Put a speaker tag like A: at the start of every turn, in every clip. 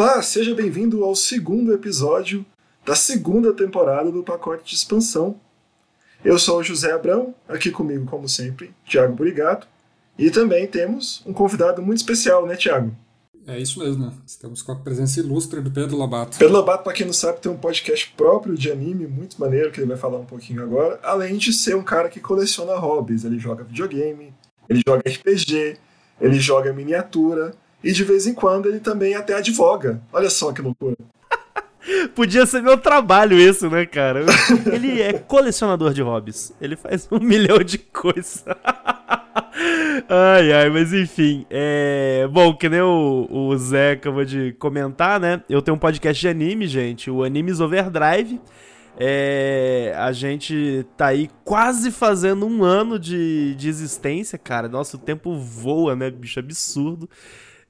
A: Olá, seja bem-vindo ao segundo episódio da segunda temporada do pacote de expansão. Eu sou o José Abrão, aqui comigo, como sempre, Tiago Burigato, e também temos um convidado muito especial, né, Tiago?
B: É isso mesmo, estamos com a presença ilustre do Pedro Lobato.
A: Pedro Lobato, para quem não sabe, tem um podcast próprio de anime, muito maneiro, que ele vai falar um pouquinho agora, além de ser um cara que coleciona hobbies. Ele joga videogame, ele joga RPG, ele joga miniatura, e de vez em quando ele também até advoga. Olha só que loucura.
C: Podia ser meu trabalho isso, né, cara? Ele é colecionador de hobbies. Ele faz um milhão de coisas. ai, ai, mas enfim. É... Bom, que nem o, o Zé acabou de comentar, né? Eu tenho um podcast de anime, gente. O Animes Overdrive. É, a gente tá aí quase fazendo um ano de, de existência, cara. Nossa, o tempo voa, né, bicho? Absurdo.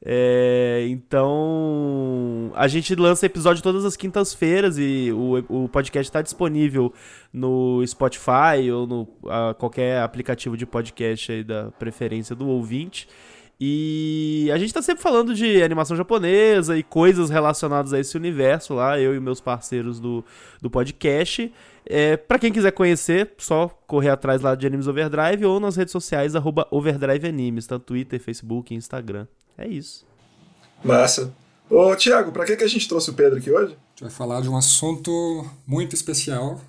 C: É, então, a gente lança episódio todas as quintas-feiras e o, o podcast está disponível no Spotify ou no a, qualquer aplicativo de podcast aí da preferência do ouvinte. E a gente tá sempre falando de animação japonesa e coisas relacionadas a esse universo lá, eu e meus parceiros do, do podcast. É, para quem quiser conhecer, só correr atrás lá de Animes Overdrive ou nas redes sociais, arroba Overdrive Animes, tanto Twitter, Facebook e Instagram. É isso.
A: Massa. Ô, Tiago, pra que, que a gente trouxe o Pedro aqui hoje? A
B: gente vai falar de um assunto muito especial.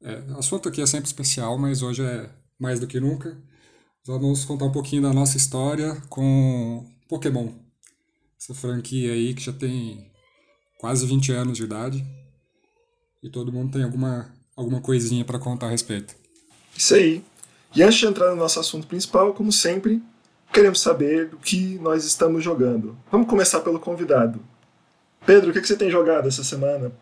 B: É, o assunto aqui é sempre especial, mas hoje é mais do que nunca. Vamos contar um pouquinho da nossa história com Pokémon. Essa franquia aí que já tem quase 20 anos de idade. E todo mundo tem alguma, alguma coisinha para contar a respeito.
A: Isso aí. E antes de entrar no nosso assunto principal, como sempre, queremos saber do que nós estamos jogando. Vamos começar pelo convidado. Pedro, o que você tem jogado essa semana?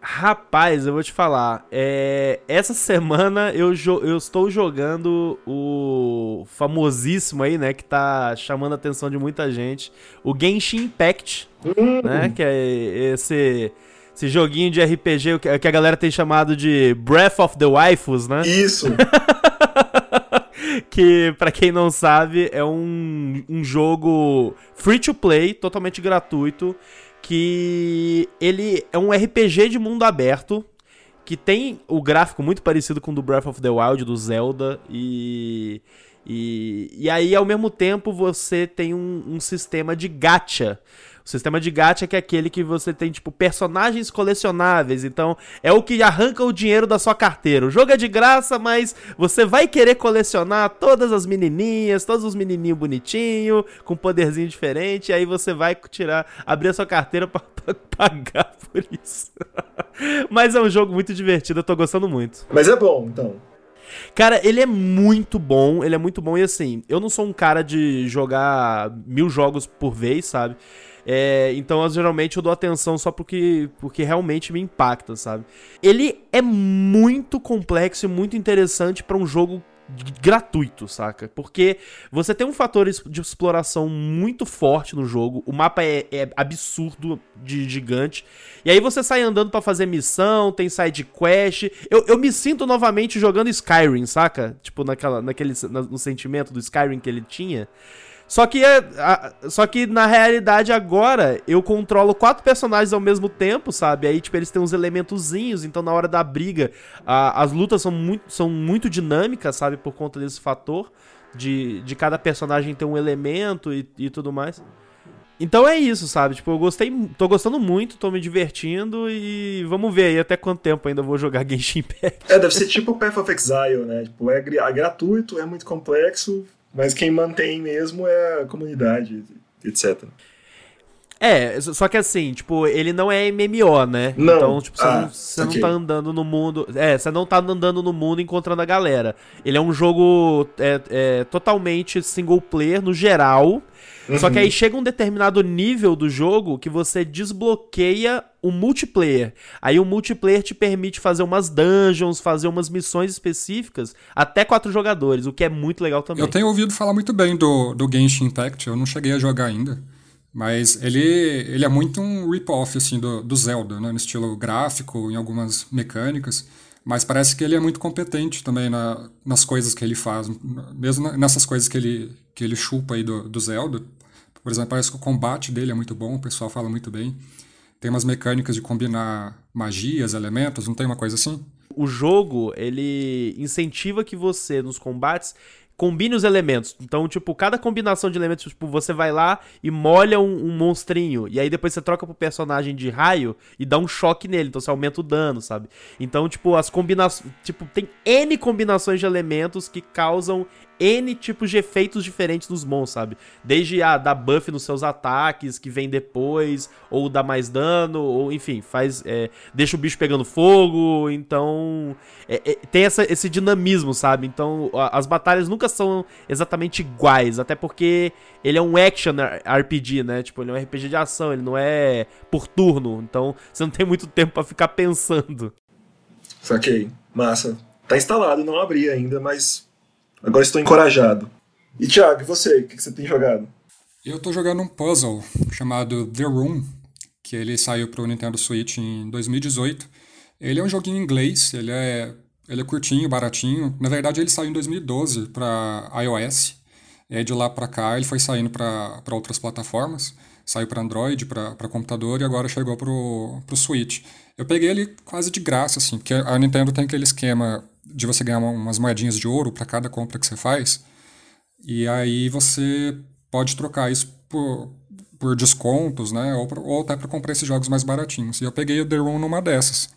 C: Rapaz, eu vou te falar. É, essa semana eu, eu estou jogando o famosíssimo aí, né? Que tá chamando a atenção de muita gente. O Genshin Impact, hum. né? Que é esse, esse joguinho de RPG que a galera tem chamado de Breath of the Waifus, né?
A: Isso!
C: que, para quem não sabe, é um, um jogo free to play, totalmente gratuito, que ele é um RPG de mundo aberto, que tem o gráfico muito parecido com o do Breath of the Wild, do Zelda, e... E, e aí, ao mesmo tempo, você tem um, um sistema de gacha. O sistema de gacha é aquele que você tem, tipo, personagens colecionáveis. Então, é o que arranca o dinheiro da sua carteira. O jogo é de graça, mas você vai querer colecionar todas as menininhas, todos os menininhos bonitinhos, com poderzinho diferente. E aí você vai tirar, abrir a sua carteira pra, pra pagar por isso. mas é um jogo muito divertido, eu tô gostando muito.
A: Mas é bom, então.
C: Cara, ele é muito bom, ele é muito bom e assim, eu não sou um cara de jogar mil jogos por vez, sabe? É, então, geralmente, eu dou atenção só porque, porque realmente me impacta, sabe? Ele é muito complexo e muito interessante para um jogo gratuito, saca? Porque você tem um fator de exploração muito forte no jogo, o mapa é, é absurdo de gigante, e aí você sai andando para fazer missão, tem side quest. Eu, eu me sinto novamente jogando Skyrim, saca? Tipo, naquela, naquele, no sentimento do Skyrim que ele tinha. Só que, é, a, só que na realidade agora eu controlo quatro personagens ao mesmo tempo, sabe? Aí, tipo, eles têm uns elementozinhos, então na hora da briga a, as lutas são muito, são muito dinâmicas, sabe? Por conta desse fator de, de cada personagem ter um elemento e, e tudo mais. Então é isso, sabe? Tipo, eu gostei, tô gostando muito, tô me divertindo e vamos ver aí até quanto tempo ainda vou jogar Genshin Impact.
A: É, deve ser tipo Path of Exile, né? Tipo, é, é gratuito, é muito complexo, mas quem mantém mesmo é a comunidade, etc.
C: É, só que assim, tipo, ele não é MMO, né?
A: Não.
C: Então, tipo, você, ah, não, você okay. não tá andando no mundo. É, você não tá andando no mundo encontrando a galera. Ele é um jogo é, é, totalmente single player no geral. Uhum. Só que aí uhum. chega um determinado nível do jogo que você desbloqueia o multiplayer. Aí o multiplayer te permite fazer umas dungeons, fazer umas missões específicas, até quatro jogadores, o que é muito legal também.
B: Eu tenho ouvido falar muito bem do, do Genshin Impact, eu não cheguei a jogar ainda. Mas ele, ele é muito um rip-off assim, do, do Zelda, né? no estilo gráfico, em algumas mecânicas. Mas parece que ele é muito competente também na, nas coisas que ele faz, mesmo nessas coisas que ele, que ele chupa aí do, do Zelda. Por exemplo, parece que o combate dele é muito bom, o pessoal fala muito bem. Tem umas mecânicas de combinar magias, elementos, não tem uma coisa assim?
C: O jogo, ele incentiva que você, nos combates, combine os elementos. Então, tipo, cada combinação de elementos, tipo, você vai lá e molha um, um, monstrinho. E aí depois você troca pro personagem de raio e dá um choque nele. Então você aumenta o dano, sabe? Então, tipo, as combinações. Tipo, tem N combinações de elementos que causam N tipos de efeitos diferentes dos mons, sabe? Desde a dar buff nos seus ataques, que vem depois, ou dá mais dano, ou enfim, faz. É, deixa o bicho pegando fogo. Então. É, é, tem essa, esse dinamismo, sabe? Então a, as batalhas nunca são exatamente iguais, até porque ele é um action RPG, né? Tipo, ele é um RPG de ação, ele não é por turno. Então você não tem muito tempo para ficar pensando.
A: Saquei. Massa. Tá instalado, não abri ainda, mas Agora estou encorajado. E Thiago, e você? O que você tem jogado?
B: Eu estou jogando um puzzle chamado The Room, que ele saiu para o Nintendo Switch em 2018. Ele é um joguinho em inglês, ele é, ele é curtinho, baratinho. Na verdade, ele saiu em 2012 para iOS. E de lá para cá ele foi saindo para outras plataformas. Saiu para Android, para computador e agora chegou para o Switch. Eu peguei ele quase de graça, assim, porque a Nintendo tem aquele esquema de você ganhar umas moedinhas de ouro para cada compra que você faz. E aí você pode trocar isso por, por descontos, né? Ou, ou até para comprar esses jogos mais baratinhos. E eu peguei o The Room numa dessas.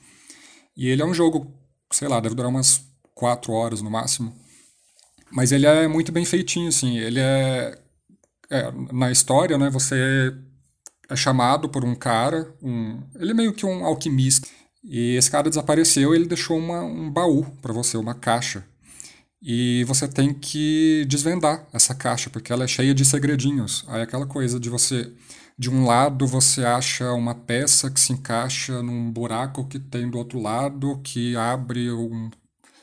B: E ele é um jogo, sei lá, deve durar umas 4 horas no máximo. Mas ele é muito bem feitinho, assim. Ele é, é na história, né? Você é chamado por um cara, um, ele é meio que um alquimista. E esse cara desapareceu ele deixou uma, um baú para você, uma caixa. E você tem que desvendar essa caixa, porque ela é cheia de segredinhos. Aí aquela coisa de você. De um lado você acha uma peça que se encaixa num buraco que tem do outro lado, que abre um.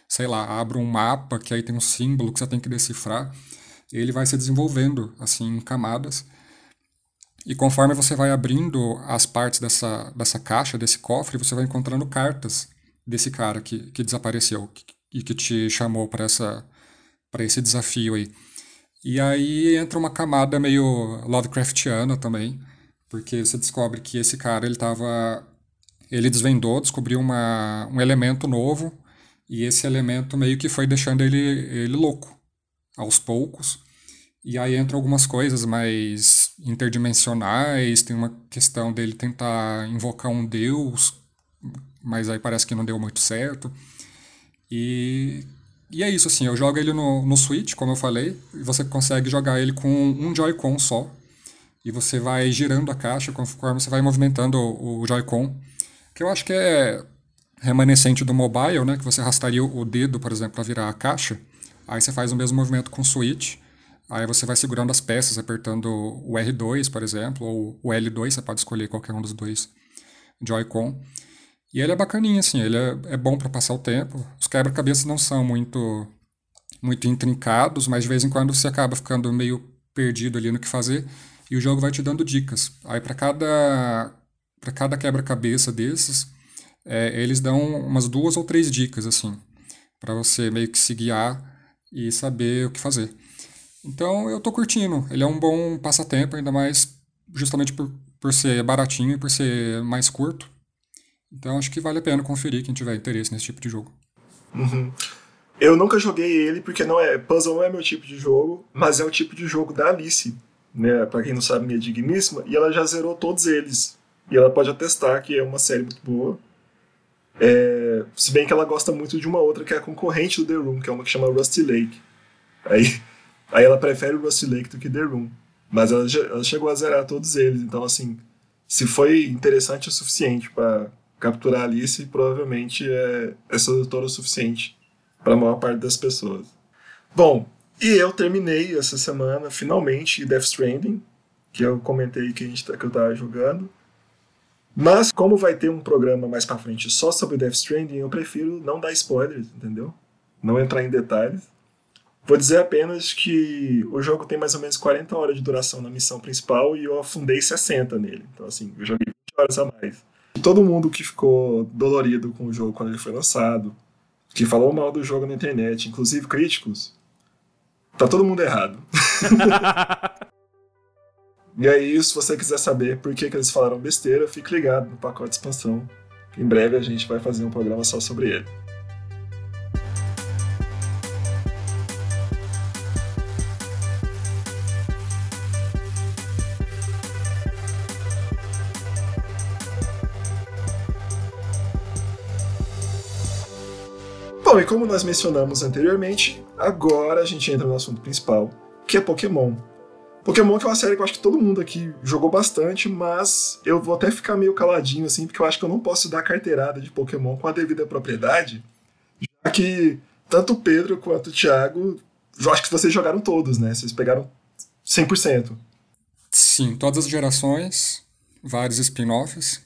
B: sei lá, abre um mapa, que aí tem um símbolo que você tem que decifrar. Ele vai se desenvolvendo, assim, em camadas. E conforme você vai abrindo as partes dessa, dessa caixa, desse cofre, você vai encontrando cartas desse cara que, que desapareceu e que te chamou para esse desafio aí. E aí entra uma camada meio Lovecraftiana também, porque você descobre que esse cara ele tava ele desvendou, descobriu uma, um elemento novo e esse elemento meio que foi deixando ele ele louco aos poucos. E aí entra algumas coisas mais interdimensionais, tem uma questão dele tentar invocar um deus, mas aí parece que não deu muito certo. E, e é isso, assim, eu jogo ele no, no Switch, como eu falei, e você consegue jogar ele com um Joy-Con só. E você vai girando a caixa conforme você vai movimentando o, o Joy-Con, que eu acho que é remanescente do mobile, né, que você arrastaria o dedo, por exemplo, para virar a caixa. Aí você faz o mesmo movimento com o Switch. Aí você vai segurando as peças, apertando o R2, por exemplo, ou o L2, você pode escolher qualquer um dos dois Joy-Con. E ele é bacaninho, assim, ele é, é bom para passar o tempo. Os quebra-cabeças não são muito, muito intrincados, mas de vez em quando você acaba ficando meio perdido ali no que fazer e o jogo vai te dando dicas. Aí para cada, para cada quebra-cabeça desses, é, eles dão umas duas ou três dicas, assim, para você meio que se guiar e saber o que fazer. Então eu tô curtindo. Ele é um bom passatempo, ainda mais justamente por, por ser baratinho e por ser mais curto. Então acho que vale a pena conferir quem tiver interesse nesse tipo de jogo.
A: Uhum. Eu nunca joguei ele porque não é puzzle não é meu tipo de jogo, mas é o tipo de jogo da Alice, né? Para quem não sabe, minha digníssima, e ela já zerou todos eles. E ela pode atestar que é uma série muito boa. É, se bem que ela gosta muito de uma outra que é a concorrente do The Room, que é uma que chama Rusty Lake. Aí Aí ela prefere o Rusty Lake do que The Room. Mas ela, ela chegou a zerar todos eles. Então, assim, se foi interessante o suficiente para capturar a Alice, provavelmente é, é sedutor o suficiente para a maior parte das pessoas. Bom, e eu terminei essa semana, finalmente, Death Stranding, que eu comentei que, a gente, tá, que eu estava jogando. Mas, como vai ter um programa mais para frente só sobre Death Stranding, eu prefiro não dar spoilers, entendeu? Não entrar em detalhes. Vou dizer apenas que o jogo tem mais ou menos 40 horas de duração na missão principal e eu afundei 60 nele. Então, assim, eu joguei 20 horas a mais. Todo mundo que ficou dolorido com o jogo quando ele foi lançado, que falou mal do jogo na internet, inclusive críticos, tá todo mundo errado. E aí, se você quiser saber por que, que eles falaram besteira, fique ligado no pacote de expansão. Em breve a gente vai fazer um programa só sobre ele. E como nós mencionamos anteriormente, agora a gente entra no assunto principal, que é Pokémon. Pokémon que é uma série que eu acho que todo mundo aqui jogou bastante, mas eu vou até ficar meio caladinho assim, porque eu acho que eu não posso dar carteirada de Pokémon com a devida propriedade, já que tanto o Pedro quanto o Thiago, eu acho que vocês jogaram todos, né? Vocês pegaram 100%.
B: Sim, todas as gerações, vários spin-offs.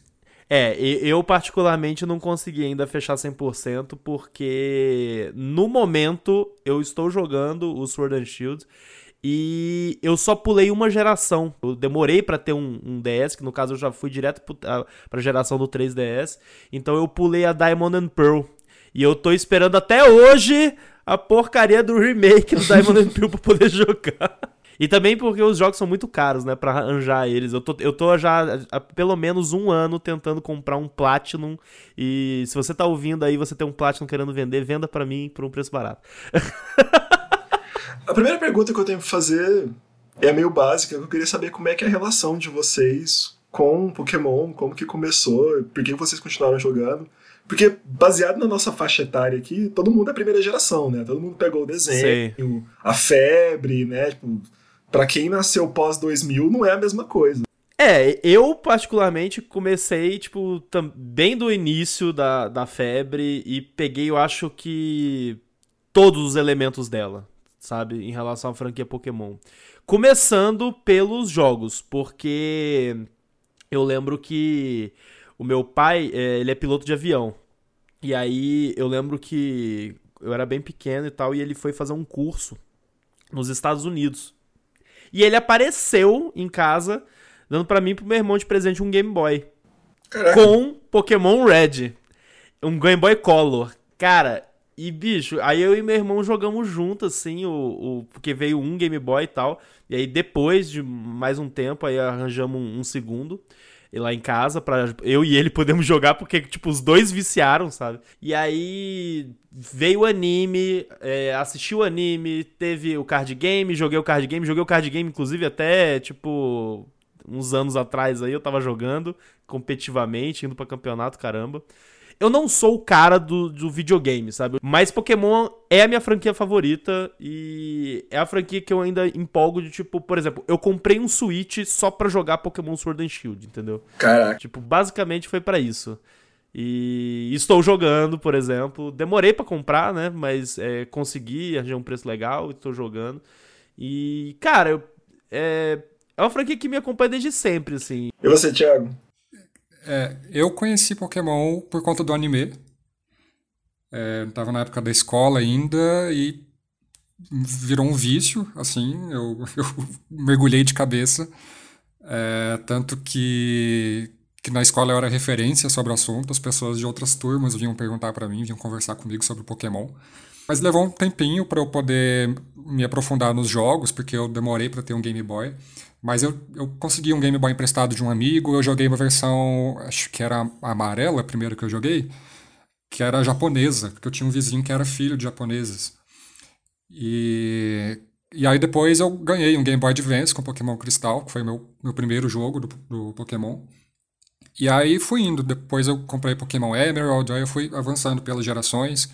C: É, eu particularmente não consegui ainda fechar 100% porque no momento eu estou jogando o Sword and Shield e eu só pulei uma geração. Eu demorei para ter um, um, DS, que no caso eu já fui direto para a geração do 3DS. Então eu pulei a Diamond and Pearl. E eu tô esperando até hoje a porcaria do remake do Diamond and Pearl pra poder jogar. E também porque os jogos são muito caros, né? Pra arranjar eles. Eu tô, eu tô já há pelo menos um ano tentando comprar um Platinum. E se você tá ouvindo aí, você tem um Platinum querendo vender, venda para mim por um preço barato.
A: a primeira pergunta que eu tenho pra fazer é meio básica. Eu queria saber como é que é a relação de vocês com Pokémon, como que começou, por que vocês continuaram jogando. Porque, baseado na nossa faixa etária aqui, todo mundo é primeira geração, né? Todo mundo pegou o desenho, a febre, né? Tipo, para quem nasceu pós 2000 não é a mesma coisa.
C: É, eu particularmente comecei, tipo, bem do início da, da febre e peguei, eu acho que, todos os elementos dela, sabe, em relação à franquia Pokémon. Começando pelos jogos, porque eu lembro que o meu pai, é, ele é piloto de avião. E aí eu lembro que eu era bem pequeno e tal, e ele foi fazer um curso nos Estados Unidos. E ele apareceu em casa, dando para mim e pro meu irmão de presente um Game Boy. Caraca. Com Pokémon Red. Um Game Boy Color. Cara, e bicho, aí eu e meu irmão jogamos juntos, assim, o, o, porque veio um Game Boy e tal. E aí depois de mais um tempo, aí arranjamos um, um segundo lá em casa para eu e ele podemos jogar porque tipo os dois viciaram, sabe? E aí veio o anime, é, assisti o anime, teve o card game, joguei o card game, joguei o card game inclusive até tipo uns anos atrás aí eu tava jogando competitivamente, indo para campeonato, caramba. Eu não sou o cara do, do videogame, sabe? Mas Pokémon é a minha franquia favorita e é a franquia que eu ainda empolgo de, tipo, por exemplo, eu comprei um Switch só pra jogar Pokémon Sword and Shield, entendeu?
A: Caraca.
C: Tipo, basicamente foi para isso. E estou jogando, por exemplo. Demorei para comprar, né? Mas é, consegui, arranjei um preço legal, estou jogando. E, cara, eu, é, é uma franquia que me acompanha desde sempre, assim.
A: E você, Thiago?
B: É, eu conheci Pokémon por conta do anime. É, tava na época da escola ainda e virou um vício, assim, eu, eu mergulhei de cabeça. É, tanto que, que na escola eu era referência sobre o assunto, as pessoas de outras turmas vinham perguntar para mim, vinham conversar comigo sobre Pokémon. Mas levou um tempinho para eu poder me aprofundar nos jogos, porque eu demorei para ter um Game Boy. Mas eu, eu consegui um Game Boy emprestado de um amigo, eu joguei uma versão, acho que era amarela, a primeira que eu joguei, que era japonesa, porque eu tinha um vizinho que era filho de japoneses. E, e aí depois eu ganhei um Game Boy Advance com Pokémon Cristal, que foi meu, meu primeiro jogo do, do Pokémon. E aí fui indo, depois eu comprei Pokémon Emerald, aí eu fui avançando pelas gerações.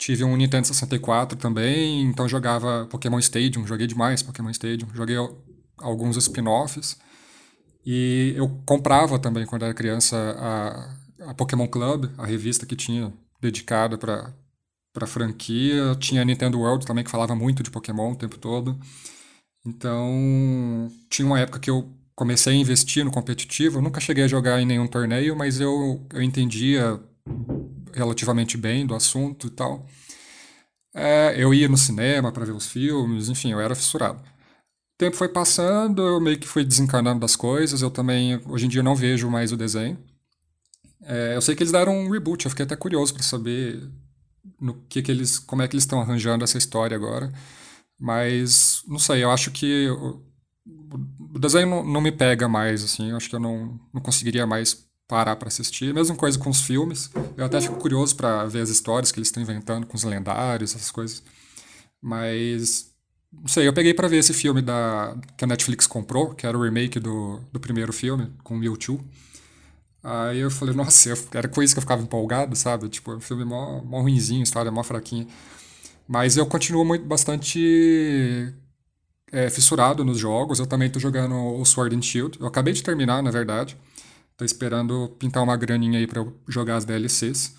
B: Tive um Nintendo 64 também, então jogava Pokémon Stadium, joguei demais Pokémon Stadium. Joguei alguns spin-offs. E eu comprava também, quando era criança, a, a Pokémon Club, a revista que tinha dedicada para para franquia. Tinha a Nintendo World também, que falava muito de Pokémon o tempo todo. Então, tinha uma época que eu comecei a investir no competitivo. Eu nunca cheguei a jogar em nenhum torneio, mas eu, eu entendia relativamente bem do assunto e tal. É, eu ia no cinema para ver os filmes, enfim, eu era fissurado tempo foi passando, eu meio que fui desencanando das coisas. Eu também, hoje em dia, não vejo mais o desenho. É, eu sei que eles deram um reboot, eu fiquei até curioso para saber no que, que eles, como é que eles estão arranjando essa história agora. Mas, não sei, eu acho que o desenho não, não me pega mais, assim, eu acho que eu não, não conseguiria mais parar para assistir. Mesma coisa com os filmes. Eu até fico curioso para ver as histórias que eles estão inventando com os lendários, essas coisas. Mas não sei, eu peguei para ver esse filme da que a Netflix comprou, que era o remake do, do primeiro filme com o Mewtwo. Aí eu falei, nossa, eu, era com isso que eu ficava empolgado, sabe? Tipo, um filme mó, mó ruinzinho, história mó fraquinha. Mas eu continuo muito, bastante é, fissurado nos jogos. Eu também tô jogando o Sword and Shield. Eu acabei de terminar, na verdade. Tô esperando pintar uma graninha aí eu jogar as DLCs.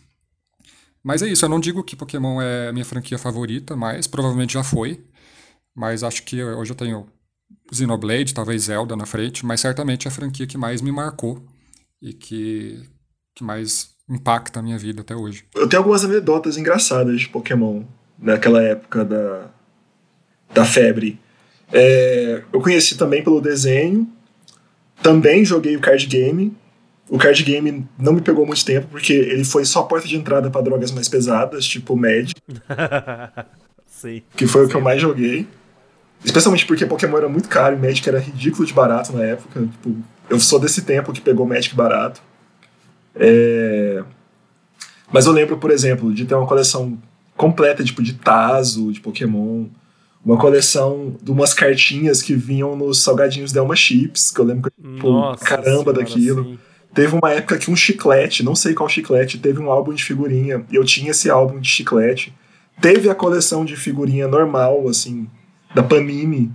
B: Mas é isso, eu não digo que Pokémon é a minha franquia favorita, mas provavelmente já foi. Mas acho que hoje eu tenho Xenoblade, talvez Zelda na frente, mas certamente é a franquia que mais me marcou e que, que mais impacta a minha vida até hoje.
A: Eu tenho algumas anedotas engraçadas de Pokémon naquela época da, da febre. É, eu conheci também pelo desenho, também joguei o card game. O card game não me pegou muito tempo, porque ele foi só porta de entrada para drogas mais pesadas, tipo Mad.
C: Sim.
A: Que foi Sim. o que eu mais joguei. Especialmente porque Pokémon era muito caro e Magic era ridículo de barato na época. Tipo, eu sou desse tempo que pegou Magic barato. É... Mas eu lembro, por exemplo, de ter uma coleção completa tipo, de Tazo, de Pokémon. Uma coleção de umas cartinhas que vinham nos salgadinhos Delma Chips, que eu lembro que tipo, Nossa caramba senhora, daquilo. Sim. Teve uma época que um chiclete, não sei qual chiclete, teve um álbum de figurinha, e eu tinha esse álbum de chiclete. Teve a coleção de figurinha normal, assim, da Panini,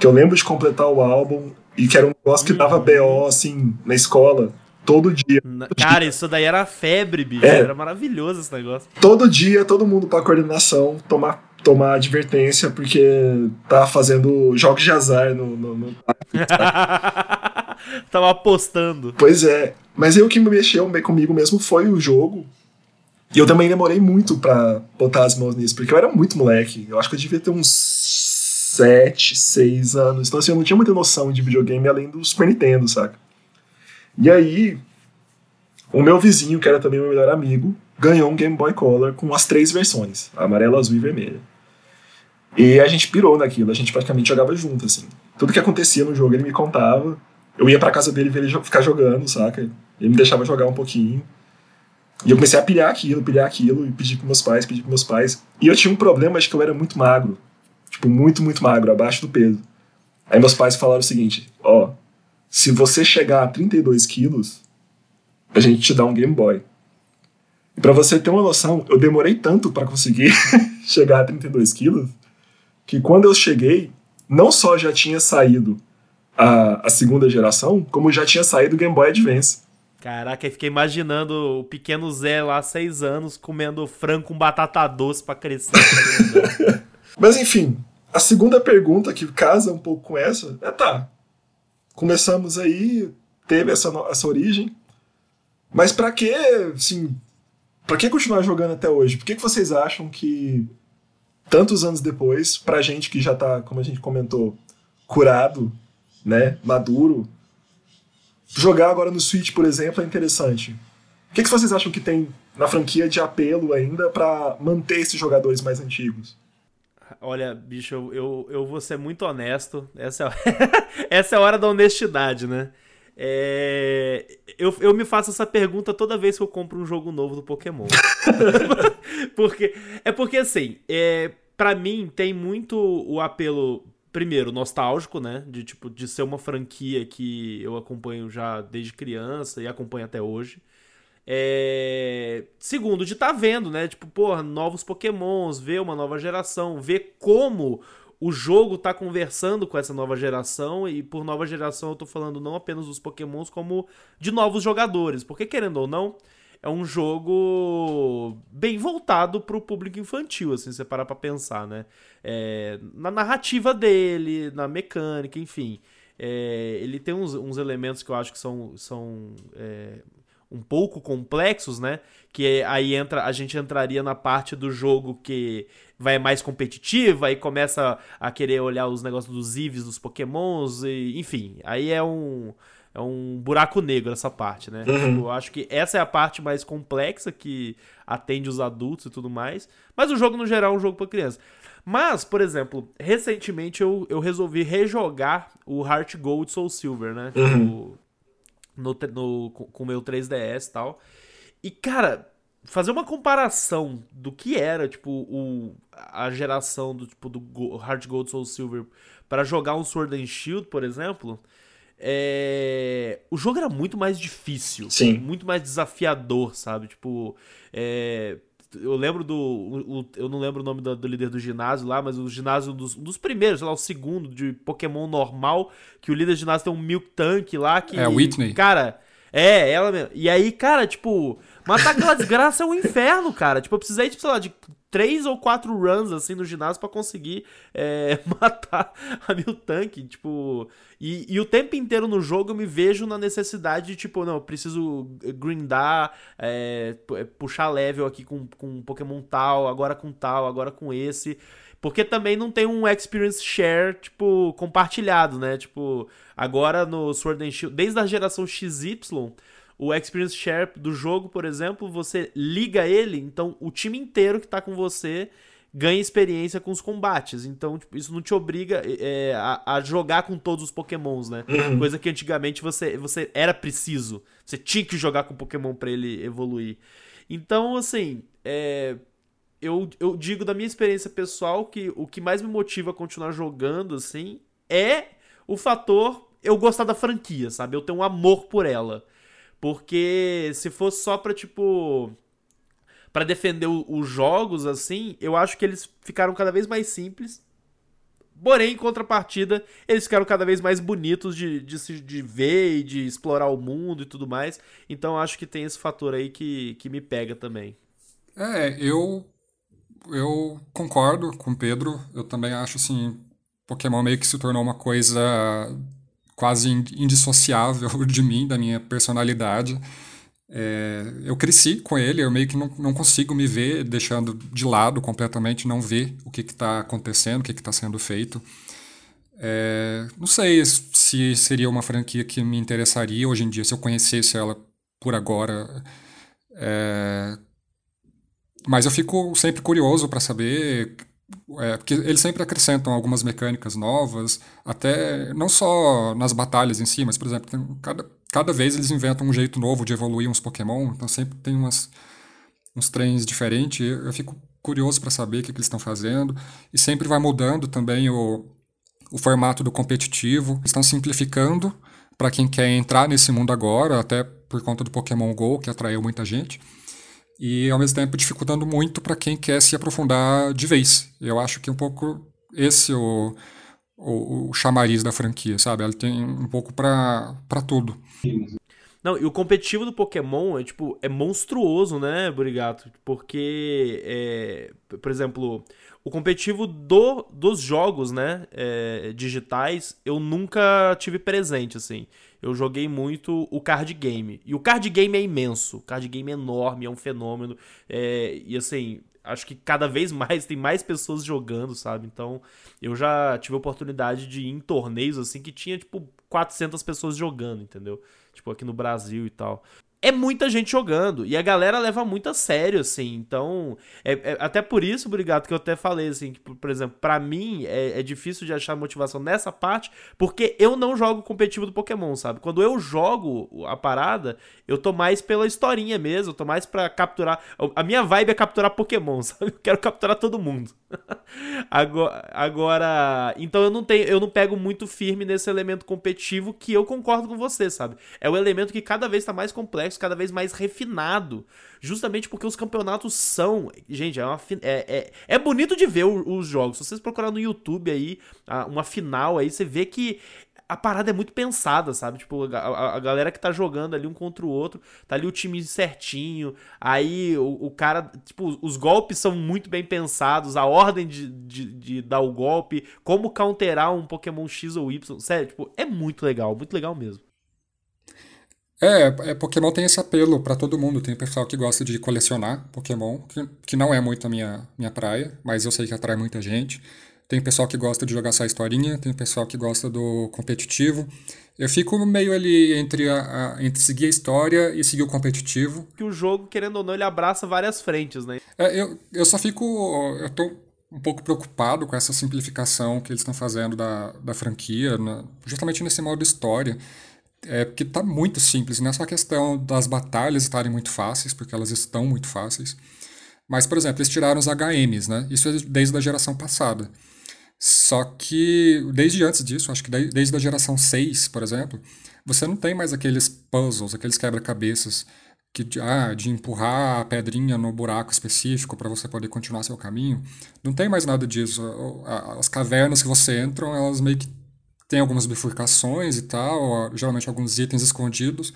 A: que eu lembro de completar o álbum e que era um negócio que dava BO, assim, na escola. Todo dia.
C: Cara, isso daí era febre, bicho. É, era maravilhoso esse negócio.
A: Todo dia, todo mundo pra coordenação tomar, tomar advertência, porque tá fazendo jogos de azar no. no, no...
C: Tava apostando.
A: Pois é. Mas eu que me mexeu comigo mesmo foi o jogo. E eu também demorei muito pra botar as mãos nisso, porque eu era muito moleque. Eu acho que eu devia ter uns 7, 6 anos. Então, assim, eu não tinha muita noção de videogame além do Super Nintendo, saca? E aí, o meu vizinho, que era também meu melhor amigo, ganhou um Game Boy Color com as três versões: amarela, azul e vermelha. E a gente pirou naquilo, a gente praticamente jogava junto, assim. Tudo que acontecia no jogo ele me contava. Eu ia pra casa dele ver ele ficar jogando, saca? Ele me deixava jogar um pouquinho. E eu comecei a pilhar aquilo, pilhar aquilo, e pedir pros meus pais, pedir pros meus pais. E eu tinha um problema, acho que eu era muito magro. Tipo, muito, muito magro, abaixo do peso. Aí meus pais falaram o seguinte: ó, se você chegar a 32 quilos, a gente te dá um Game Boy. E pra você ter uma noção, eu demorei tanto para conseguir chegar a 32 quilos, que quando eu cheguei, não só já tinha saído a, a segunda geração, como já tinha saído o Game Boy Advance.
C: Caraca, eu fiquei imaginando o pequeno Zé lá, seis anos, comendo frango com batata doce pra crescer.
A: Mas enfim, a segunda pergunta que casa um pouco com essa é tá. Começamos aí, teve essa, essa origem, mas para que, assim, para que continuar jogando até hoje? Por que, que vocês acham que tantos anos depois, pra gente que já tá, como a gente comentou, curado, né, maduro, jogar agora no Switch, por exemplo, é interessante? O que, que vocês acham que tem na franquia de apelo ainda para manter esses jogadores mais antigos?
C: Olha, bicho, eu, eu, eu vou ser muito honesto. Essa é, essa é a hora da honestidade, né? É, eu, eu me faço essa pergunta toda vez que eu compro um jogo novo do Pokémon. porque, é porque, assim, é, para mim tem muito o apelo, primeiro, nostálgico, né? De, tipo, de ser uma franquia que eu acompanho já desde criança e acompanho até hoje. É... Segundo, de estar tá vendo, né? Tipo, porra, novos pokémons, ver uma nova geração, ver como o jogo tá conversando com essa nova geração, e por nova geração eu tô falando não apenas dos pokémons, como de novos jogadores. Porque, querendo ou não, é um jogo bem voltado pro público infantil, assim, você parar pra pensar, né? É... na narrativa dele, na mecânica, enfim. É... ele tem uns, uns, elementos que eu acho que são, são é um pouco complexos, né? Que aí entra, a gente entraria na parte do jogo que vai mais competitiva e começa a querer olhar os negócios dos IVs dos Pokémons, e, enfim, aí é um é um buraco negro essa parte, né?
A: Uhum.
C: Eu acho que essa é a parte mais complexa que atende os adultos e tudo mais. Mas o jogo, no geral, é um jogo para criança. Mas, por exemplo, recentemente eu, eu resolvi rejogar o Heart Gold Soul Silver, né?
A: Uhum.
C: No, no, no, com o meu 3DS e tal. E, cara, fazer uma comparação do que era, tipo, o, a geração do, tipo, do Heart Gold Soul Silver para jogar um Sword and Shield, por exemplo, é... o jogo era muito mais difícil,
A: Sim.
C: muito mais desafiador, sabe? Tipo, é... eu lembro do, o, eu não lembro o nome do, do, líder do ginásio lá, mas o ginásio dos, dos primeiros, sei lá, o segundo de Pokémon normal, que o líder do ginásio tem um Milk Tank lá que,
B: é Whitney,
C: cara, é ela mesmo. E aí, cara, tipo, matar aquela desgraça é um inferno, cara. Tipo, eu precisei, tipo, sei lá, de três ou quatro runs assim no ginásio para conseguir é, matar a meu tanque, tipo, e, e, o tempo inteiro no jogo eu me vejo na necessidade de, tipo, não, eu preciso grindar, é, puxar level aqui com, com um Pokémon tal, agora com tal, agora com esse, porque também não tem um experience share, tipo, compartilhado, né, tipo, agora no Sword and Shield, desde a geração XY, o Experience Share do jogo, por exemplo, você liga ele, então o time inteiro que tá com você ganha experiência com os combates. Então, tipo, isso não te obriga é, a, a, jogar com todos os pokémons, né?
A: Uhum.
C: Coisa que antigamente você, você era preciso. Você tinha que jogar com o Pokémon para ele evoluir. Então, assim, é, eu, eu digo da minha experiência pessoal que o que mais me motiva a continuar jogando, assim, é o fator eu gostar da franquia, sabe? Eu tenho um amor por ela. Porque se fosse só pra, tipo. para defender os jogos, assim, eu acho que eles ficaram cada vez mais simples. Porém, em contrapartida, eles ficaram cada vez mais bonitos de, de, de ver e de explorar o mundo e tudo mais. Então acho que tem esse fator aí que, que me pega também.
B: É, eu. Eu concordo com o Pedro. Eu também acho assim. Pokémon meio que se tornou uma coisa quase indissociável de mim, da minha personalidade. É, eu cresci com ele, eu meio que não, não consigo me ver deixando de lado completamente, não ver o que está acontecendo, o que está sendo feito. É, não sei se seria uma franquia que me interessaria hoje em dia, se eu conhecesse ela por agora. É, mas eu fico sempre curioso para saber é, porque eles sempre acrescentam algumas mecânicas novas, até não só nas batalhas em si, mas, por exemplo, tem, cada, cada vez eles inventam um jeito novo de evoluir uns Pokémon, então sempre tem umas, uns trens diferentes. Eu, fico curioso para saber o que, que eles estão fazendo, e sempre vai mudando também o, o formato do competitivo. Estão simplificando para quem quer entrar nesse mundo agora, até por conta do Pokémon GO, que atraiu muita gente e ao mesmo tempo dificultando muito para quem quer se aprofundar de vez. Eu acho que um pouco esse o, o, o chamariz da franquia, sabe? Ela tem um pouco para tudo.
C: Não, e o competitivo do Pokémon é tipo é monstruoso, né, Burigato? Porque, é, por exemplo, o competitivo do, dos jogos, né, é, digitais, eu nunca tive presente, assim eu joguei muito o card game. E o card game é imenso. O card game é enorme, é um fenômeno. É, e assim, acho que cada vez mais tem mais pessoas jogando, sabe? Então, eu já tive a oportunidade de ir em torneios assim que tinha tipo 400 pessoas jogando, entendeu? Tipo aqui no Brasil e tal é muita gente jogando. E a galera leva muito a sério, assim. Então, é, é até por isso, obrigado, que eu até falei, assim, que, por exemplo, para mim é, é, difícil de achar motivação nessa parte, porque eu não jogo competitivo do Pokémon, sabe? Quando eu jogo a parada, eu tô mais pela historinha mesmo, eu tô mais pra capturar. A minha vibe é capturar Pokémon, sabe? Eu quero capturar todo mundo. Agora, agora, então eu não tenho, eu não pego muito firme nesse elemento competitivo que eu concordo com você, sabe? É o elemento que cada vez tá mais complexo cada vez mais refinado. Justamente porque os campeonatos são. Gente, é, uma, é, é, é bonito de ver os jogos. Se vocês procurarem no YouTube aí, uma final aí, você vê que a parada é muito pensada, sabe? Tipo, a, a, galera que tá jogando ali um contra o outro, tá ali o time certinho, aí o, o cara, tipo, os golpes são muito bem pensados, a ordem de, de, de, dar o golpe, como counterar um Pokémon X ou Y, sério, tipo, é muito legal, muito legal mesmo.
B: É, é, Pokémon tem esse apelo para todo mundo. Tem pessoal que gosta de colecionar Pokémon, que, que não é muito a minha, minha praia, mas eu sei que atrai muita gente. Tem pessoal que gosta de jogar só historinha, tem pessoal que gosta do competitivo. Eu fico meio ali entre, a, a, entre seguir a história e seguir o competitivo.
C: Que o jogo, querendo ou não, ele abraça várias frentes, né?
B: É, eu, eu só fico. Eu tô um pouco preocupado com essa simplificação que eles estão fazendo da, da franquia, na, justamente nesse modo história. É porque tá muito simples, não é só a questão das batalhas estarem muito fáceis, porque elas estão muito fáceis. Mas, por exemplo, eles tiraram os HMs, né? Isso é desde a geração passada. Só que desde antes disso, acho que desde a geração 6, por exemplo, você não tem mais aqueles puzzles, aqueles quebra-cabeças que ah, de empurrar a pedrinha no buraco específico para você poder continuar seu caminho. Não tem mais nada disso. As cavernas que você entra, elas meio que tem algumas bifurcações e tal, geralmente alguns itens escondidos,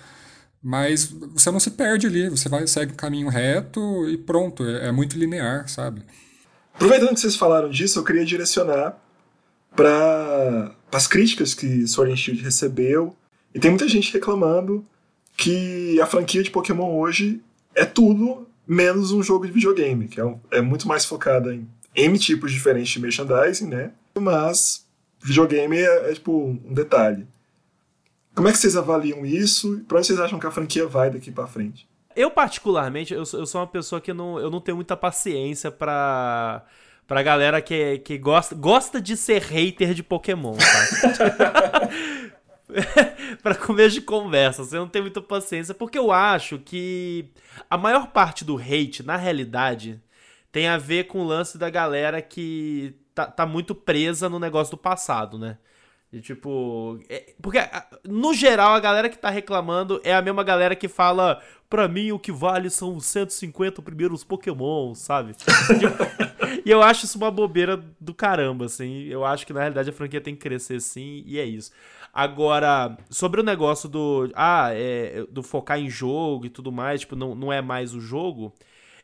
B: mas você não se perde ali, você vai segue o caminho reto e pronto, é, é muito linear, sabe?
A: Aproveitando que vocês falaram disso, eu queria direcionar para as críticas que Sword and Shield recebeu. E tem muita gente reclamando que a franquia de Pokémon hoje é tudo menos um jogo de videogame, que é, um, é muito mais focada em M tipos diferentes de merchandising, né? Mas videogame é, é, tipo um detalhe. Como é que vocês avaliam isso? Para onde vocês acham que a franquia vai daqui para frente?
C: Eu, particularmente, eu, eu sou uma pessoa que não, eu não tenho muita paciência pra, pra galera que, que gosta, gosta de ser hater de Pokémon, tá? pra começo de conversa, assim, eu não tenho muita paciência, porque eu acho que a maior parte do hate, na realidade, tem a ver com o lance da galera que tá, tá muito presa no negócio do passado, né? E, tipo. É, porque, no geral, a galera que tá reclamando é a mesma galera que fala: pra mim o que vale são os 150 primeiros Pokémon, sabe? e eu acho isso uma bobeira do caramba, assim. Eu acho que na realidade a franquia tem que crescer sim, e é isso. Agora, sobre o negócio do. Ah, é, do focar em jogo e tudo mais, tipo, não, não é mais o jogo.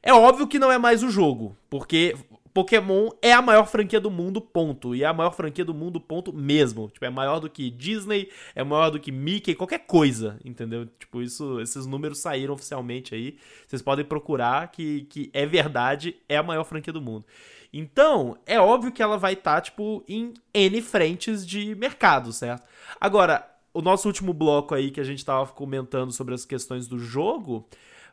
C: É óbvio que não é mais o jogo, porque Pokémon é a maior franquia do mundo, ponto. E é a maior franquia do mundo, ponto mesmo. Tipo, é maior do que Disney, é maior do que Mickey, qualquer coisa, entendeu? Tipo, isso, esses números saíram oficialmente aí. Vocês podem procurar que, que é verdade, é a maior franquia do mundo. Então, é óbvio que ela vai estar, tá, tipo, em N frentes de mercado, certo? Agora, o nosso último bloco aí que a gente tava comentando sobre as questões do jogo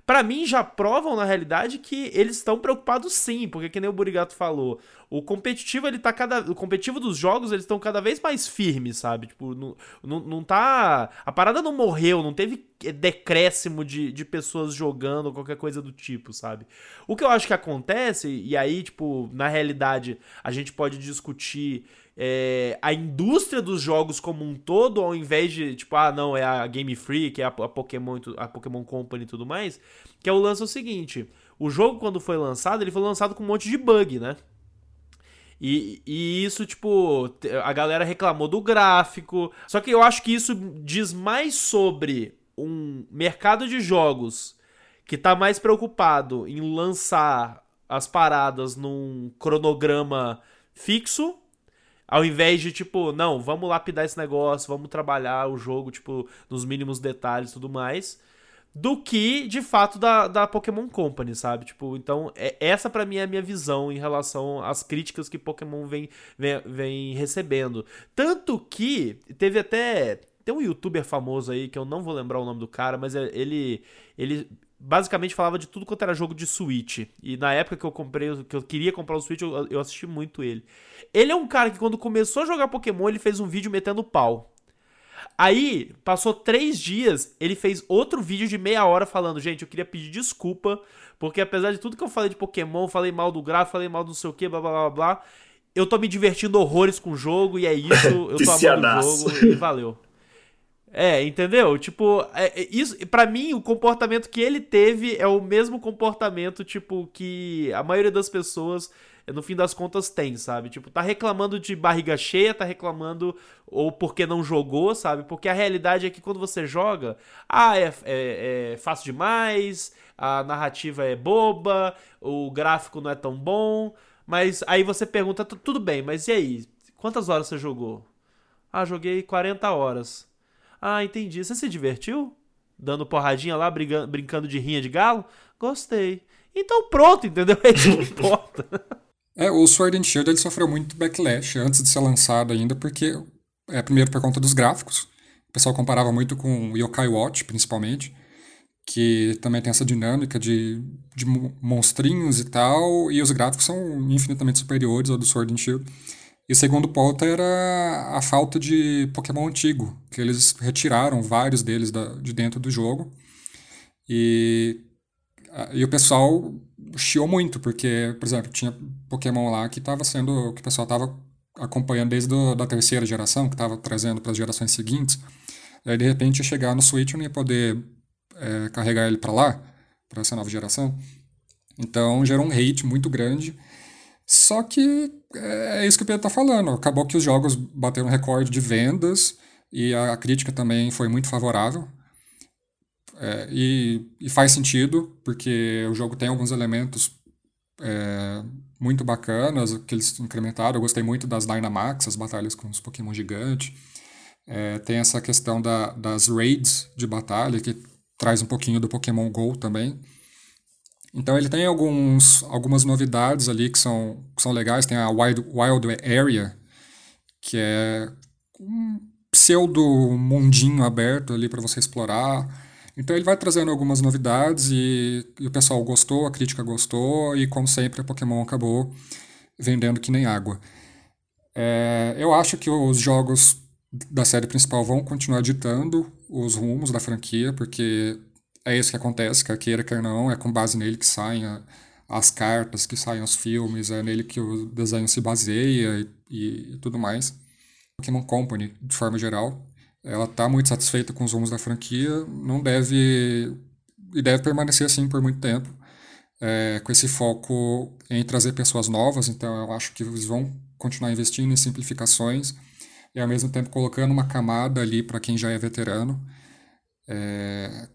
C: para mim já provam na realidade que eles estão preocupados sim, porque que nem o Burigato falou, o competitivo ele tá cada o competitivo dos jogos eles estão cada vez mais firmes, sabe? Tipo, não, não, não tá a parada não morreu, não teve decréscimo de, de pessoas jogando qualquer coisa do tipo, sabe? O que eu acho que acontece e aí, tipo, na realidade a gente pode discutir é, a indústria dos jogos como um todo, ao invés de, tipo, ah, não, é a Game Freak, é a, a, Pokémon, a Pokémon Company e tudo mais, que é o lance é o seguinte, o jogo quando foi lançado, ele foi lançado com um monte de bug, né? E, e, isso, tipo, a galera reclamou do gráfico. Só que eu acho que isso diz mais sobre um mercado de jogos que tá mais preocupado em lançar as paradas num cronograma fixo ao invés de, tipo, não, vamos lapidar esse negócio, vamos trabalhar o jogo, tipo, nos mínimos detalhes e tudo mais. Do que, de fato, da, da Pokémon Company, sabe? Tipo, então, é, essa para mim é a minha visão em relação às críticas que Pokémon vem, vem, vem recebendo. Tanto que teve até. Tem um youtuber famoso aí, que eu não vou lembrar o nome do cara, mas é, ele, ele basicamente falava de tudo quanto era jogo de Switch. E na época que eu comprei, que eu queria comprar o Switch, eu, eu assisti muito ele. Ele é um cara que quando começou a jogar Pokémon, ele fez um vídeo metendo pau. Aí, passou três dias, ele fez outro vídeo de meia hora falando, gente, eu queria pedir desculpa, porque apesar de tudo que eu falei de Pokémon, falei mal do gráfico, falei mal do não sei o que, blá blá blá blá, eu tô me divertindo horrores com o jogo, e é isso, eu tô amando o jogo, e valeu. É, entendeu? Tipo, é, é isso, para mim, o comportamento que ele teve é o mesmo comportamento, tipo, que a maioria das pessoas, no fim das contas, tem, sabe? Tipo, tá reclamando de barriga cheia, tá reclamando ou porque não jogou, sabe? Porque a realidade é que quando você joga, ah, é, é, é fácil demais, a narrativa é boba, o gráfico não é tão bom, mas aí você pergunta, tudo bem, mas e aí? Quantas horas você jogou? Ah, joguei 40 horas. Ah, entendi. Você se divertiu? Dando porradinha lá, brincando, brincando de rinha de galo? Gostei. Então pronto, entendeu? É isso que importa.
B: É, o Sword and Shield ele sofreu muito backlash antes de ser lançado ainda, porque é primeiro por conta dos gráficos, pessoal comparava muito com o Yokai Watch, principalmente, que também tem essa dinâmica de, de monstrinhos e tal, e os gráficos são infinitamente superiores ao do Sword and Shield. E o segundo ponto era a falta de Pokémon antigo, que eles retiraram vários deles da, de dentro do jogo. E, e o pessoal chiou muito, porque, por exemplo, tinha Pokémon lá que estava sendo. que o pessoal estava acompanhando desde a da terceira geração, que estava trazendo para as gerações seguintes. Aí, de repente, chegar no Switch e não ia poder é, carregar ele para lá, para essa nova geração. Então, gerou um hate muito grande. Só que é, é isso que o Pedro está falando. Acabou que os jogos bateram recorde de vendas e a crítica também foi muito favorável. É, e, e, faz sentido, porque o jogo tem alguns elementos é, muito bacanas que eles incrementaram. Eu gostei muito das Dynamax, as batalhas com os Pokémon gigantes. É, tem essa questão da, das raids de batalha, que traz um pouquinho do Pokémon GO também. Então ele tem alguns, algumas novidades ali que são, que são legais. Tem a Wild, Wild Area, que é um pseudo mundinho aberto ali para você explorar. Então ele vai trazendo algumas novidades e, e, o pessoal gostou, a crítica gostou e como sempre a Pokémon acabou vendendo que nem água. É, eu acho que os jogos da série principal vão continuar ditando os rumos da franquia, porque é isso que acontece, quer queira, quer não, é com base nele que saem a, as cartas, que saem os filmes, é nele que o desenho se baseia e, e tudo mais. Pokémon Company, de forma geral, ela está muito satisfeita com os rumos da franquia, não deve e deve permanecer assim por muito tempo, é, com esse foco em trazer pessoas novas. Então, eu acho que eles vão continuar investindo em simplificações e ao mesmo tempo colocando uma camada ali para quem já é veterano. É,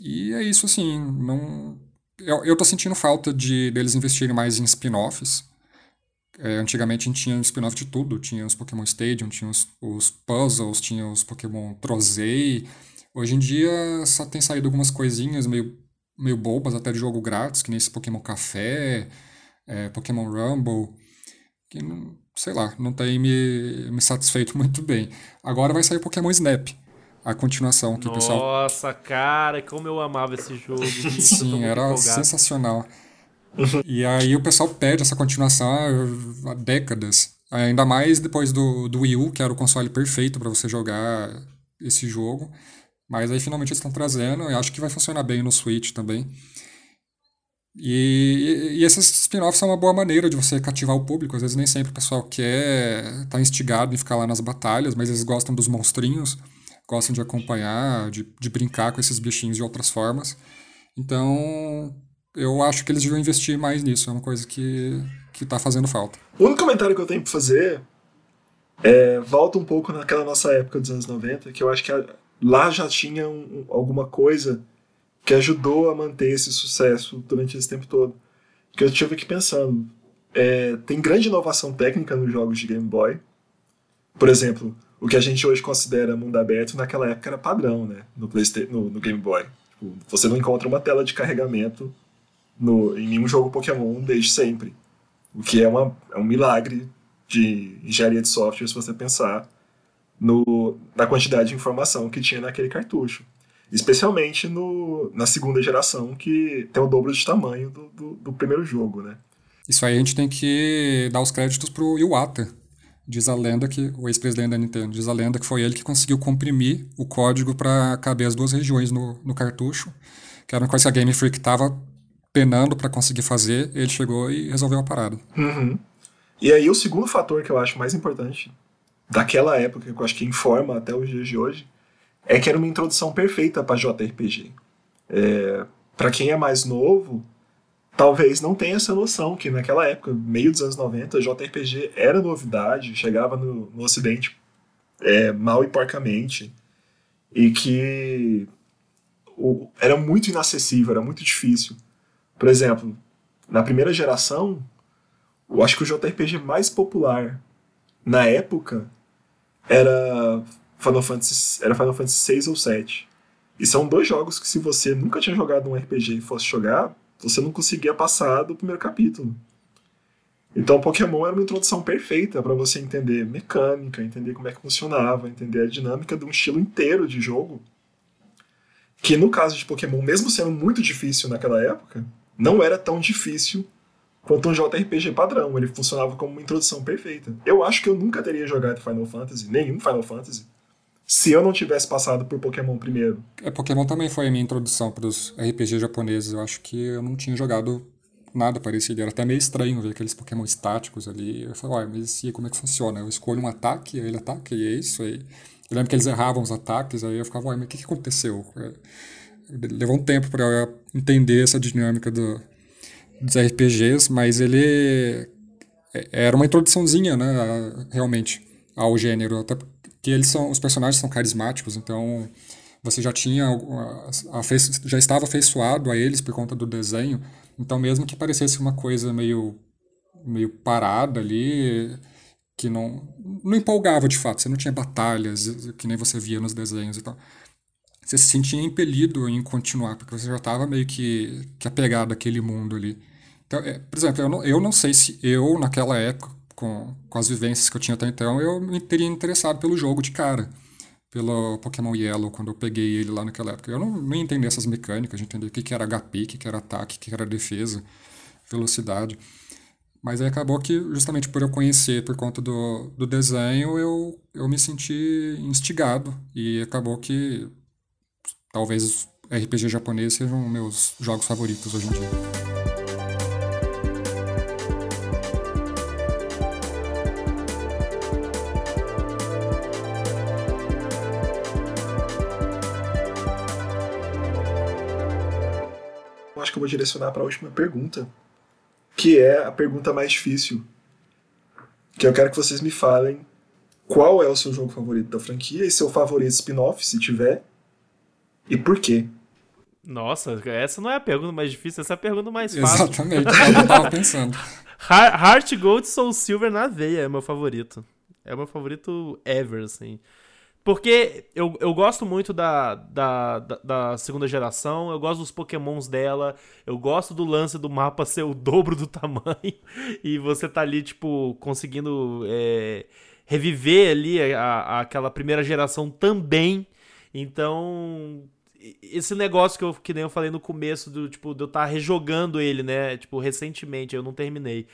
B: e é isso, assim, não... Eu, eu tô sentindo falta de deles investirem mais em spin-offs. É, antigamente a gente tinha spin-off de tudo. Tinha os Pokémon Stadium, tinha os, os puzzles, tinha os Pokémon Trozei. Hoje em dia só tem saído algumas coisinhas meio, meio bobas, até de jogo grátis, que nem esse Pokémon Café, é, Pokémon Rumble, que, não, sei lá, não tem me, me satisfeito muito bem. Agora vai sair o Pokémon Snap, a continuação que
C: Nossa,
B: o pessoal.
C: Nossa, cara, como eu amava esse jogo.
B: Sim, era empolgado. sensacional. e aí o pessoal pede essa continuação há, décadas. Ainda mais depois do, do Wii U, que era o console perfeito para você jogar esse jogo. Mas aí finalmente eles estão trazendo, e acho que vai funcionar bem no Switch também. E, e, e esses spin-offs são uma boa maneira de você cativar o público. Às vezes nem sempre o pessoal quer tá instigado em ficar lá nas batalhas, mas eles gostam dos monstrinhos gostam de acompanhar, de, de brincar com esses bichinhos de outras formas. Então, eu acho que eles deviam investir mais nisso. É uma coisa que, que tá fazendo falta.
A: O único comentário que eu tenho pra fazer é, volta um pouco naquela nossa época dos anos 90, que eu acho que a, lá já tinha um, alguma coisa que ajudou a manter esse sucesso durante esse tempo todo. Que eu estive aqui pensando. É, tem grande inovação técnica nos jogos de Game Boy. Por exemplo, o que a gente hoje considera mundo aberto, naquela época era padrão, né? No, PlayStation, no, no Game Boy. Tipo, você não encontra uma tela de carregamento no, em nenhum jogo Pokémon desde sempre. O que é, uma, é um milagre de engenharia de software se você pensar no, na quantidade de informação que tinha naquele cartucho. Especialmente no, na segunda geração, que tem o dobro de tamanho do, do, do primeiro jogo, né?
B: Isso aí a gente tem que dar os créditos pro Iwata, Diz a lenda que, o ex-presidente da Nintendo, diz a lenda que foi ele que conseguiu comprimir o código para caber as duas regiões no, no cartucho, que era uma coisa que a Game Freak estava penando para conseguir fazer, ele chegou e resolveu a parada.
A: Uhum. E aí o segundo fator que eu acho mais importante daquela época, que eu acho que informa até os dias de hoje, é que era uma introdução perfeita para JRPG. É, para quem é mais novo, talvez não tenha essa noção que naquela época, meio dos anos 90, JRPG era novidade, chegava no, no Ocidente é, mal e porcamente, e que o, era muito inacessível, era muito difícil. Por exemplo, na primeira geração, eu acho que o JRPG mais popular na época era Final Fantasy, era Final Fantasy 6 ou 7. E são dois jogos que se você nunca tinha jogado um RPG e fosse jogar, você não conseguia passar do primeiro capítulo. Então, Pokémon era uma introdução perfeita para você entender mecânica, entender como é que funcionava, entender a dinâmica de um estilo inteiro de jogo. Que no caso de Pokémon, mesmo sendo muito difícil naquela época, não era tão difícil quanto um JRPG padrão. Ele funcionava como uma introdução perfeita. Eu acho que eu nunca teria jogado Final Fantasy, nenhum Final Fantasy, se eu não tivesse passado por Pokémon primeiro.
B: É, Pokémon também foi a minha introdução para os RPG japoneses. Eu acho que eu não tinha jogado nada parecido. Era até meio estranho ver aqueles Pokémon estáticos ali. Eu falei, ué, mas e como é que funciona? Eu escolho um ataque, ele ataca, e é isso. Aí... Eu lembro que eles erravam os ataques, aí eu ficava, ué, mas o que, que aconteceu? É, levou um tempo para eu entender essa dinâmica do, dos RPGs, mas ele é, era uma introduçãozinha, né, realmente, ao gênero. Até porque eles são, os personagens são carismáticos, então você já tinha já estava afeiçoado a eles por conta do desenho então, mesmo que parecesse uma coisa meio, meio parada ali, que não, não empolgava de fato, você não tinha batalhas que nem você via nos desenhos e tal. Você se sentia impelido em continuar, porque você já estava meio que, que apegado àquele mundo ali. Então, é, por exemplo, eu não, eu não sei se eu, naquela época, com, com as vivências que eu tinha até então, eu me teria interessado pelo jogo de cara pelo Pokémon Yellow, quando eu peguei ele lá naquela época. Eu não, não entendi essas mecânicas, de entender o que, que era HP, o que, que era ataque, o que, que era defesa, velocidade. Mas aí acabou que, justamente por eu conhecer, por conta do, do desenho, eu, eu me senti instigado. E acabou que talvez RPG japonês sejam meus jogos favoritos hoje em dia.
A: Que eu vou direcionar para a última pergunta, que é a pergunta mais difícil. Que eu quero que vocês me falem qual é o seu jogo favorito da franquia e seu favorito spin-off, se tiver, e por quê.
C: Nossa, essa não é a pergunta mais difícil, essa é a pergunta mais fácil.
B: Exatamente, eu tava pensando.
C: Heart Gold Soul Silver na veia é meu favorito. É o meu favorito ever, assim. Porque eu, eu gosto muito da, da, da, da, segunda geração, eu gosto dos pokémons dela, eu gosto do lance do mapa ser o dobro do tamanho e você tá ali, tipo, conseguindo é, reviver ali a, a, aquela primeira geração também. Então, esse negócio que, eu, que nem eu falei no começo, do, tipo, de eu estar tá rejogando ele, né? Tipo, recentemente, eu não terminei.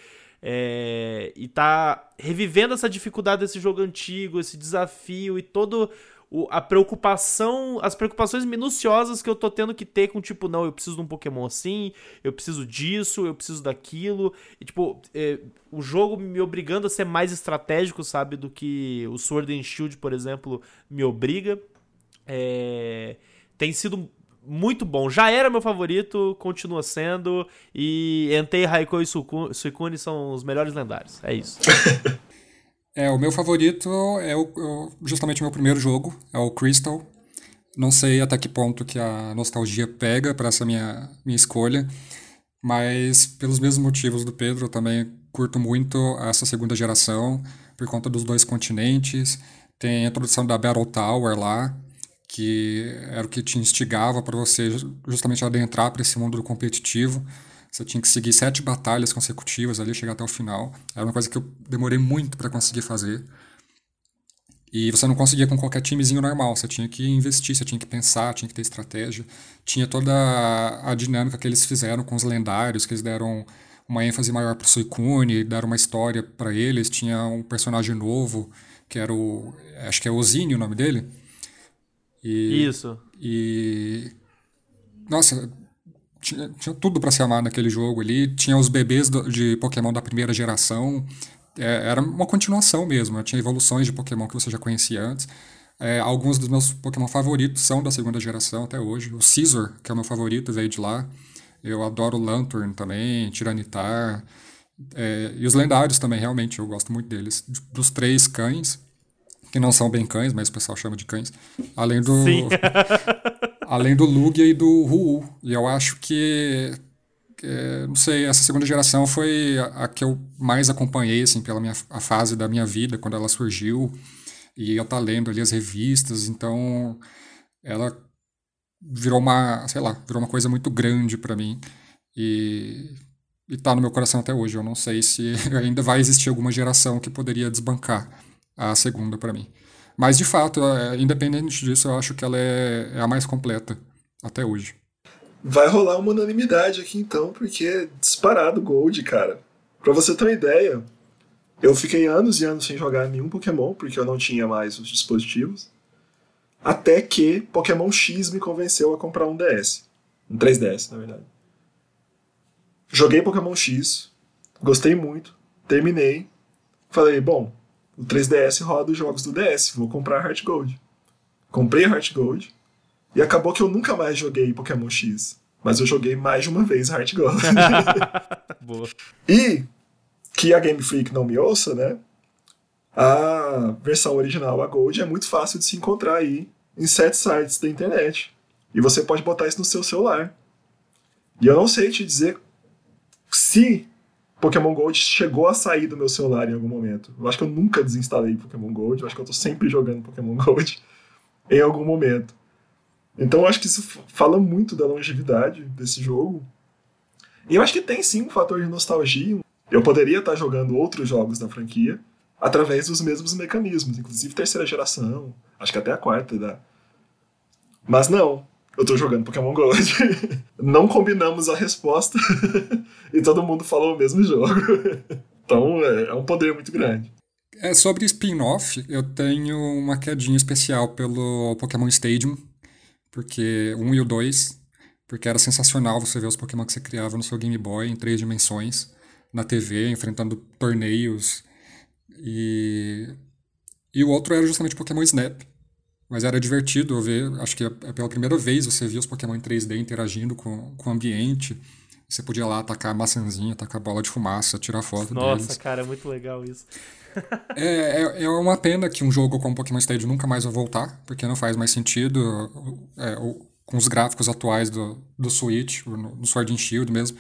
C: É, e tá revivendo essa dificuldade desse jogo antigo, esse desafio e todo o, a preocupação, as preocupações minuciosas que eu tô tendo que ter com tipo, não, eu preciso de um Pokémon assim, eu preciso disso, eu preciso daquilo. E tipo, é, o jogo me obrigando a ser mais estratégico, sabe, do que o Sword and Shield, por exemplo, me obriga. É, tem sido muito bom. Já era meu favorito, continua sendo. E Entei, Raikou e Suicune são os melhores lendários. É isso.
B: é, o meu favorito é o, justamente o meu primeiro jogo, é o Crystal. Não sei até que ponto que a nostalgia pega para essa minha, minha escolha, mas pelos mesmos motivos do Pedro, eu também curto muito essa segunda geração, por conta dos dois continentes. Tem a introdução da Battle Tower lá, que era o que te instigava para você justamente adentrar para esse mundo do competitivo. Você tinha que seguir sete batalhas consecutivas ali, chegar até o final. Era uma coisa que eu demorei muito para conseguir fazer. E você não conseguia com qualquer timezinho normal. Você tinha que investir, você tinha que pensar, tinha que ter estratégia. Tinha toda a, dinâmica que eles fizeram com os lendários, que eles deram uma ênfase maior para o Suicune, deram uma história para eles. Tinha um personagem novo, que era o. Acho que é Ozine o nome dele
C: e, Isso.
B: E. Nossa, tinha, tinha tudo para se amar naquele jogo ali. Tinha os bebês do, de Pokémon da primeira geração. É, era uma continuação mesmo. Tinha evoluções de Pokémon que você já conhecia antes. É, alguns dos meus Pokémon favoritos são da segunda geração até hoje. O Caesar, que é o meu favorito, veio de lá. Eu adoro Lantern também, Tiranitar. É, e os lendários também, realmente, eu gosto muito deles. Dos três cães, que não são bem cães, mas o pessoal chama de cães. Além do. Além do Lugia e do Ru. E eu acho que. É, não sei, essa segunda geração foi a, a, que eu mais acompanhei, assim, pela minha, a fase da minha vida, quando ela surgiu. E eu tá lendo ali as revistas, então ela virou uma, sei lá, virou uma coisa muito grande para mim. E e tá no meu coração até hoje. Eu não sei se ainda vai existir alguma geração que poderia desbancar a segunda para mim. Mas, de fato, é, independente disso, eu acho que ela é, é a mais completa até hoje.
A: Vai rolar uma unanimidade aqui então, porque é disparado Gold, cara. Pra você ter uma ideia, eu fiquei anos e anos sem jogar nenhum Pokémon, porque eu não tinha mais os dispositivos. Até que Pokémon X me convenceu a comprar um DS. Um 3DS, na verdade. Joguei Pokémon X, gostei muito, terminei. Falei, bom, o 3DS roda os jogos do DS, vou comprar Heart Gold. Comprei Heart Gold, e acabou que eu nunca mais joguei Pokémon X. Mas eu joguei mais de uma vez Heart Gold.
C: Boa.
A: E que a Game Freak não me ouça, né? A versão original, a Gold, é muito fácil de se encontrar aí em sete sites da internet. E você pode botar isso no seu celular. E eu não sei te dizer se Pokémon Gold chegou a sair do meu celular em algum momento. Eu acho que eu nunca desinstalei Pokémon Gold, eu acho que eu tô sempre jogando Pokémon Gold em algum momento. Então eu acho que isso fala muito da longevidade desse jogo. E eu acho que tem sim um fator de nostalgia. Eu poderia estar jogando outros jogos da franquia através dos mesmos mecanismos, inclusive terceira geração, acho que até a quarta dá. Mas não, eu tô jogando Pokémon Gold. não combinamos a resposta e todo mundo falou o mesmo jogo. então é, é um poder muito grande.
B: É, sobre spin-off, eu tenho uma quedinha especial pelo Pokémon Stadium, porque um e o dois, porque era sensacional você ver os Pokémon que você criava no seu Game Boy em três dimensões, na TV, enfrentando torneios. E, e o outro era justamente Pokémon Snap. Mas era divertido ver, acho que é pela primeira vez você via os Pokémon em 3D interagindo com, com o ambiente. Você podia lá atacar a maçãzinha, atacar bola de fumaça, tirar foto
C: Nossa,
B: deles.
C: Cara, é muito legal isso.
B: é, é, é, uma pena que um jogo como Pokémon Stadium nunca mais vai voltar, porque não faz mais sentido é, com os gráficos atuais do, do Switch, no, no Sword and Shield mesmo.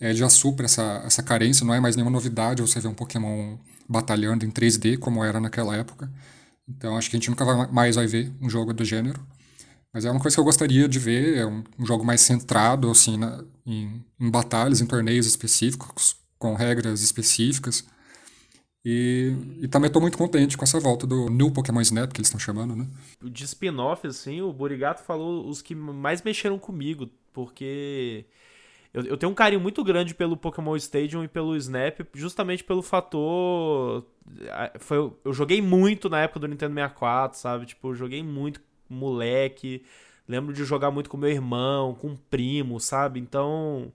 B: É, já supra essa, essa carência, não é mais nenhuma novidade você ver um Pokémon batalhando em 3D como era naquela época. Então acho que a gente nunca mais vai ver um jogo do gênero. Mas é uma coisa que eu gostaria de ver, é um, um jogo mais centrado assim, na, em, em batalhas, em torneios específicos, com regras específicas. E, e também estou muito contente com essa volta do New Pokémon Snap, que eles estão chamando, né?
C: De spin-off, assim, o Burigato falou os que mais mexeram comigo, porque eu, eu, tenho um carinho muito grande pelo Pokémon Stadium e pelo Snap, justamente pelo fator. Foi, eu joguei muito na época do Nintendo 64, sabe? Tipo, eu joguei muito moleque. Lembro de jogar muito com meu irmão, com um primo, sabe? Então.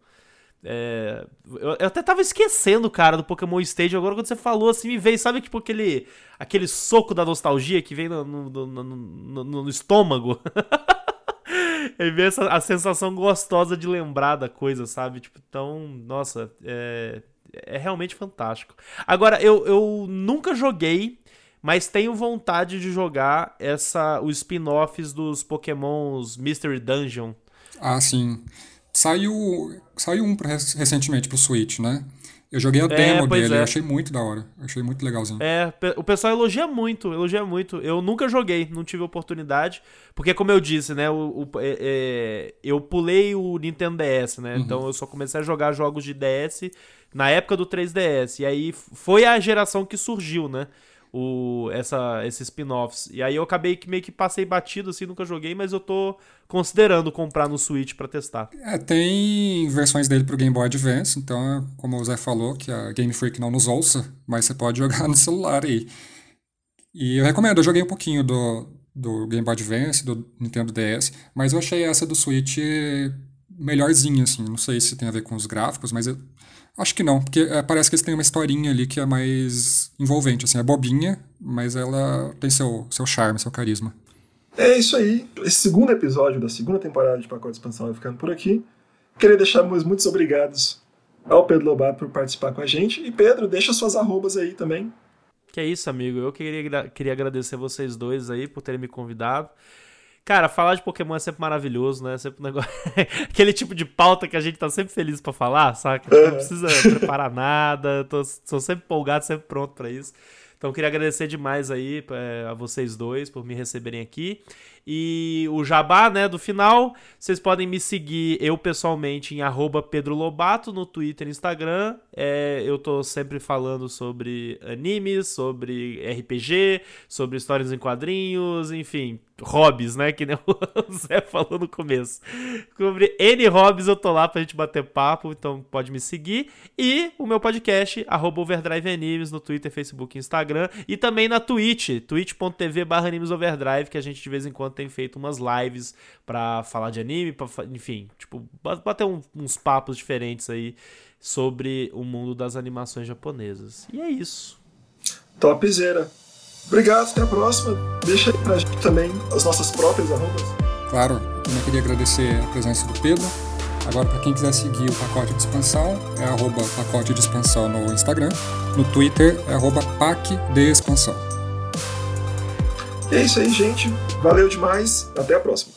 C: É, eu, eu, até tava esquecendo, cara, do Pokémon Stage. Agora, quando você falou assim, me veio, sabe, tipo aquele, aquele soco da nostalgia que vem no, no, no, no, estômago? e vem essa, a sensação gostosa de lembrar da coisa, sabe? Tipo, então, nossa, é, é realmente fantástico. Agora, eu, eu nunca joguei, mas tenho vontade de jogar essa os spin-offs dos Pokémons Mystery Dungeon.
B: Ah, sim. Saiu, saiu um recentemente pro Switch, né? Eu joguei a é, demo dele, é. achei muito da hora. Achei muito legalzinho.
C: É, o pessoal elogia muito, elogia muito. Eu nunca joguei, não tive oportunidade. Porque, como eu disse, né? O, o é, é, eu pulei o Nintendo DS, né? Uhum. Então eu só comecei a jogar jogos de DS na época do 3DS. E aí foi a geração que surgiu, né? O, essa, esses spin-offs. E aí eu acabei que meio que passei batido, assim, nunca joguei, mas eu tô considerando comprar no Switch para testar.
B: É, tem versões dele pro Game Boy Advance, então, como o Zé falou, que a Game Freak não nos ouça, mas você pode jogar no celular aí. E eu recomendo, eu joguei um pouquinho do, do Game Boy Advance, do Nintendo DS, mas eu achei essa do Switch melhorzinha, assim. Não sei se tem a ver com os gráficos, mas eu Acho que não, porque é, parece que eles têm uma historinha ali que é mais envolvente, assim, é bobinha, mas ela tem seu, seu charme, seu carisma.
A: É isso aí. Esse segundo episódio da segunda temporada de Pacote de Expansão vai ficando por aqui. Queria deixar meus muitos obrigados ao Pedro Lobato por participar com a gente. E Pedro, deixa suas arrobas aí também.
C: Que é isso, amigo. Eu queria, queria agradecer vocês dois aí por terem me convidado. Cara, falar de Pokémon é sempre maravilhoso, né? É sempre um negócio. Aquele tipo de pauta que a gente tá sempre feliz para falar, saca? Não precisa preparar nada, tô, tô sempre empolgado, sempre pronto para isso. Então, queria agradecer demais aí é, a vocês dois por me receberem aqui. E o jabá, né, do final, vocês podem me seguir eu pessoalmente em arroba Pedro Lobato no Twitter e Instagram. É, eu tô sempre falando sobre animes, sobre RPG, sobre histórias em quadrinhos, enfim, hobbies, né? Que nem o Zé falou no começo. Sobre N hobbies eu tô lá pra gente bater papo, então pode me seguir. E o meu podcast, arroba Overdrive Animes, no Twitter, Facebook e Instagram. E também na Twitch, twitch.tv barra Overdrive, que a gente de vez em quando tem feito umas lives pra falar de anime, pra, enfim, tipo, bater um, uns papos diferentes aí sobre o mundo das animações japonesas. E é isso.
A: Topzera. Obrigado, até a próxima. Deixa aí pra gente também as nossas próprias arrobas.
B: Claro, eu também queria agradecer a presença do Pedro. Agora, para quem quiser seguir o pacote de expansão, é arroba pacote de expansão no Instagram. No Twitter é arroba pac de expansão.
A: É isso aí, gente. Valeu demais. Até a próxima.